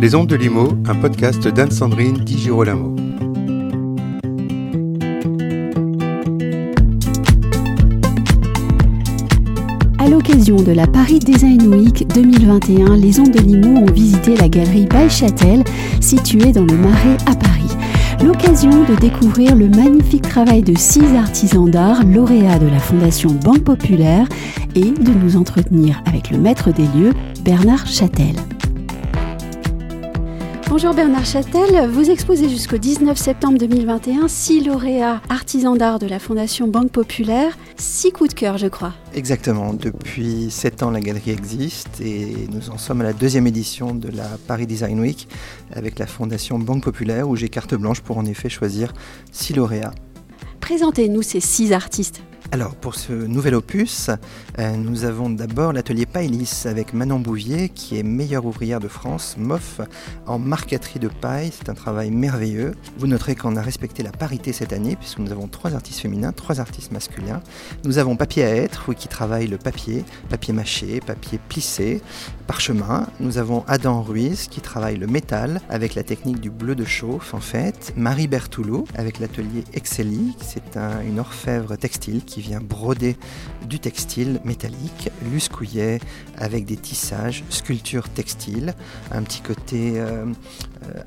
Les Ondes de Limo, un podcast d'Anne-Sandrine Di Girolamo. À l'occasion de la Paris Design Week 2021, les Ondes de Limo ont visité la galerie Baille-Châtel, située dans le Marais à Paris. L'occasion de découvrir le magnifique travail de six artisans d'art lauréats de la Fondation Banque Populaire et de nous entretenir avec le maître des lieux, Bernard Châtel. Bonjour Bernard Châtel, vous exposez jusqu'au 19 septembre 2021 six lauréats artisans d'art de la Fondation Banque Populaire, six coups de cœur je crois. Exactement, depuis sept ans la galerie existe et nous en sommes à la deuxième édition de la Paris Design Week avec la Fondation Banque Populaire où j'ai carte blanche pour en effet choisir six lauréats. Présentez-nous ces six artistes. Alors pour ce nouvel opus, euh, nous avons d'abord l'atelier Paillis avec Manon Bouvier qui est meilleure ouvrière de France, MOF, en marqueterie de paille. C'est un travail merveilleux. Vous noterez qu'on a respecté la parité cette année puisque nous avons trois artistes féminins, trois artistes masculins. Nous avons Papier à être qui travaille le papier, papier mâché, papier plissé, parchemin. Nous avons Adam Ruiz qui travaille le métal avec la technique du bleu de chauffe en fait. Marie Bertoulou avec l'atelier Exceli, c'est une orfèvre textile qui vient broder du textile métallique, Luce Couillet avec des tissages, sculpture textile, un petit côté euh, euh,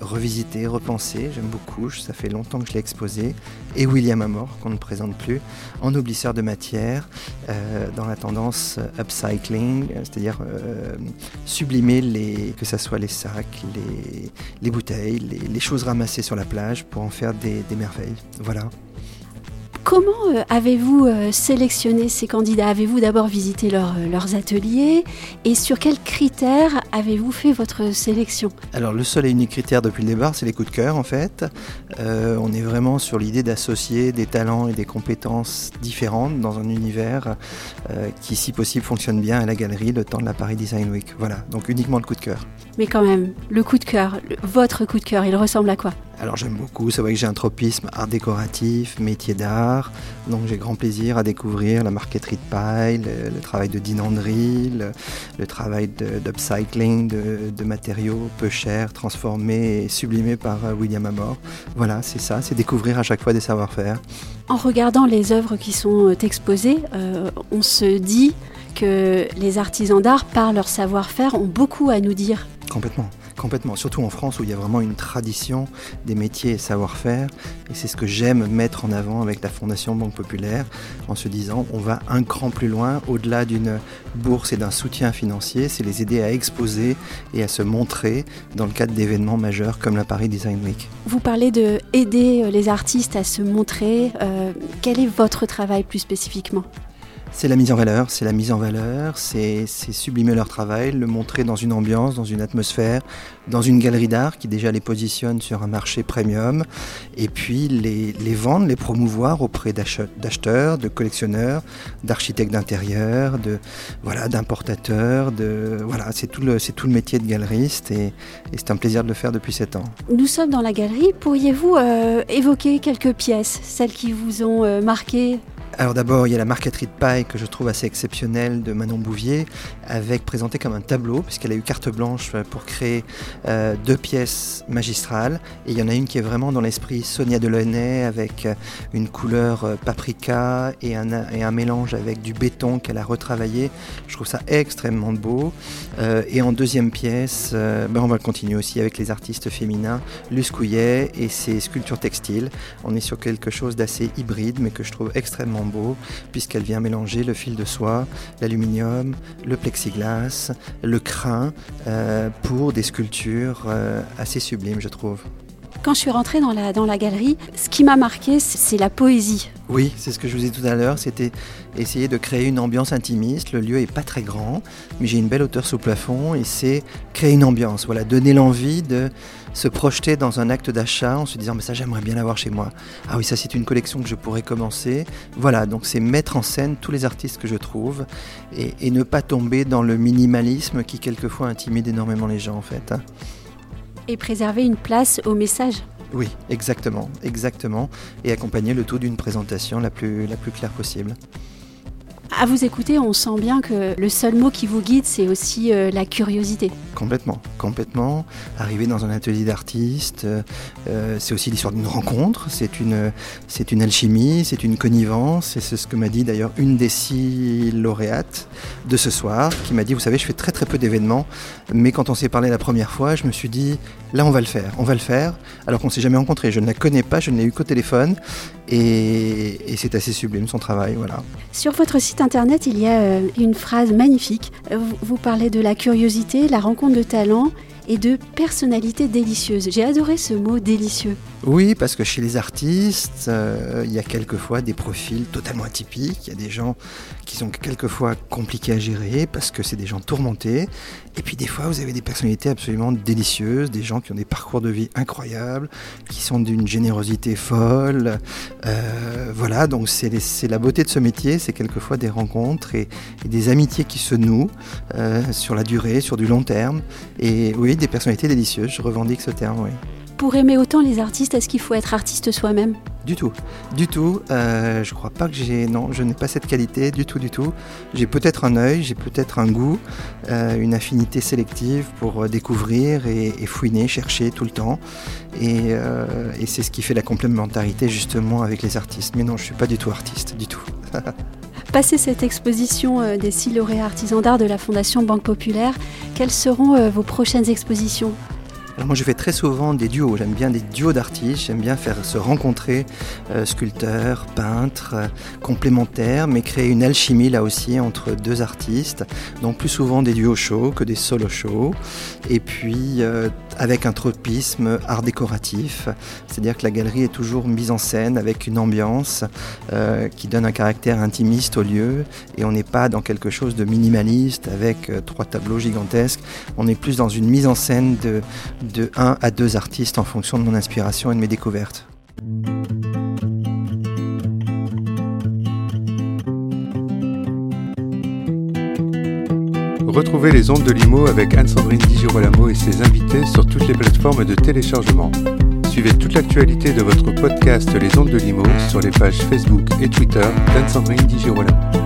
revisité, repensé, j'aime beaucoup, ça fait longtemps que je l'ai exposé, et William Amor, qu'on ne présente plus, en oublisseur de matière, euh, dans la tendance upcycling, c'est-à-dire sublimer les, que ce soit les sacs, les, bouteilles, les, choses ramassées sur la plage pour en faire des, des merveilles. Voilà. Comment euh, avez-vous euh, sélectionné ces candidats? Avez-vous d'abord visité euh, leurs ateliers? Et sur quels critères avez-vous fait votre sélection? Alors le seul et unique critère depuis le départ, c'est les coups de cœur en fait. on est vraiment sur l'idée d'associer des talents et des compétences différentes dans un univers qui si possible fonctionne bien à la galerie le temps de la Paris Design Week. Voilà, donc uniquement le coup de cœur. Mais quand même, le coup de cœur, votre coup de cœur, il ressemble à quoi? Alors j'aime beaucoup, c'est vrai que j'ai un tropisme art décoratif, métier d'art, donc j'ai grand plaisir à découvrir la marqueterie de paille, le, travail de dinanderie, le, travail d'upcycling de, de, matériaux peu chers, transformés et sublimés par euh, William Amor. Voilà, c'est ça, c'est découvrir à chaque fois des savoir-faire. En regardant les œuvres qui sont euh, exposées, euh, on se dit que les artisans d'art, par leur savoir-faire, ont beaucoup à nous dire. Complètement. Complètement, surtout en France où il y a vraiment une tradition des métiers et savoir-faire. Et c'est ce que j'aime mettre en avant avec la Fondation Banque Populaire en se disant on va un cran plus loin, au-delà d'une bourse et d'un soutien financier, c'est les aider à exposer et à se montrer dans le cadre d'événements majeurs comme la Paris Design Week. Vous parlez de aider euh, les artistes à se montrer. Euh, quel est votre travail plus spécifiquement? C'est la mise en valeur, c'est la mise en valeur, c'est sublimer leur travail, le montrer dans une ambiance, dans une atmosphère, dans une galerie d'art qui déjà les positionne sur un marché premium, et puis les, vendre, les promouvoir auprès d'acheteurs, de collectionneurs, d'architectes d'intérieur, de voilà, d'importateurs, de voilà, c'est tout le c'est tout le métier de galeriste et, c'est un plaisir de le faire depuis sept ans. Nous sommes dans la galerie. Pourriez-vous euh, évoquer quelques pièces, celles qui vous ont euh, marqué? Alors d'abord, il y a la marqueterie de paille que je trouve assez exceptionnelle de Manon Bouvier, avec présenté comme un tableau, puisqu'elle a eu carte blanche pour créer euh, deux pièces magistrales. Et il y en a une qui est vraiment dans l'esprit Sonia Delaunay, avec euh, une couleur euh, paprika et un, et un mélange avec du béton qu'elle a retravaillé. Je trouve ça extrêmement beau. et en deuxième pièce, ben on va continuer aussi avec les artistes féminins, Luce Couillet et ses sculptures textiles. On est sur quelque chose d'assez hybride, mais que je trouve extrêmement puisqu'elle vient mélanger le fil de soie, l'aluminium, le plexiglas, le crin, euh, pour des sculptures euh, assez sublimes, je trouve. Quand je suis rentrée dans la, dans la galerie, ce qui m'a marqué, c'est la poésie. Oui, c'est ce que je vous ai dit tout à l'heure, c'était essayer de créer une ambiance intimiste. Le lieu est pas très grand, mais j'ai une belle hauteur sous plafond et c'est créer une ambiance, voilà, donner l'envie de se projeter dans un acte d'achat en se disant mais ça j'aimerais bien l'avoir chez moi. Ah oui, ça c'est une collection que je pourrais commencer. Voilà, donc c'est mettre en scène tous les artistes que je trouve et, ne pas tomber dans le minimalisme qui quelquefois intimide énormément les gens en fait. Hein et préserver une place au message. Oui, exactement, exactement, et accompagner le tout d'une présentation la plus, la plus claire possible. À vous écouter, on sent bien que le seul mot qui vous guide, c'est aussi euh, la curiosité. Complètement, complètement. Arriver dans un atelier d'artiste, euh, c'est aussi l'histoire d'une rencontre, c'est une, c'est une alchimie, c'est une connivence, et c'est ce que m'a dit d'ailleurs une des six lauréates de ce soir, qui m'a dit, vous savez, je fais très très peu d'événements, mais quand on s'est parlé la première fois, je me suis dit, là on va le faire, on va le faire, alors qu'on ne s'est jamais rencontré. Je ne la connais pas, je ne l'ai eu qu'au téléphone, et, et c'est assez sublime son travail, voilà. Sur votre site internet, il y a euh, une phrase magnifique. Vous, vous parlez de la curiosité, la rencontre de talents et de personnalité délicieuse. J'ai adoré ce mot délicieux. Oui, parce que chez les artistes, euh, il y a quelquefois des profils totalement atypiques. Il y a des gens qui sont quelquefois compliqués à gérer parce que c'est des gens tourmentés. Et puis des fois, vous avez des personnalités absolument délicieuses, des gens qui ont des parcours de vie incroyables, qui sont d'une générosité folle. Euh, voilà, donc c'est la beauté de ce métier, c'est quelquefois des rencontres et, des amitiés qui se nouent euh, sur la durée, sur du long terme. Et oui, des personnalités délicieuses, je revendique ce terme, oui. Pour aimer autant les artistes, est-ce qu'il faut être artiste soi-même? Du tout, du tout. Euh, je crois pas que j'ai, non, je n'ai pas cette qualité du tout, du tout. J'ai peut-être un œil, j'ai peut-être un goût, euh, une affinité sélective pour euh, découvrir et, et, fouiner, chercher tout le temps. Et, euh, et c'est ce qui fait la complémentarité justement avec les artistes. Mais non, je suis pas du tout artiste, du tout. Passé cette exposition des six lauréats artisans d'art de la Fondation Banque Populaire, quelles seront vos prochaines expositions? Moi je fais très souvent des duos, j'aime bien des duos d'artistes, j'aime bien faire se rencontrer euh, sculpteurs, peintres, euh, complémentaires, mais créer une alchimie là aussi entre deux artistes, donc plus souvent des duos shows que des solo shows, euh, avec un tropisme art décoratif, c'est-à-dire que la galerie est toujours mise en scène avec une ambiance euh, qui donne un caractère intimiste au lieu, et on n'est pas dans quelque chose de minimaliste avec euh, trois tableaux gigantesques, on est plus dans une mise en scène de de un à deux artistes en fonction de mon inspiration et de mes découvertes. Retrouvez les ondes de Limo avec Anne-Sandrine Di Girolamo et ses invités sur toutes les plateformes de téléchargement. Suivez toute l'actualité de votre podcast Les ondes de Limo sur les pages Facebook et Twitter d'Anne-Sandrine Di Girolamo.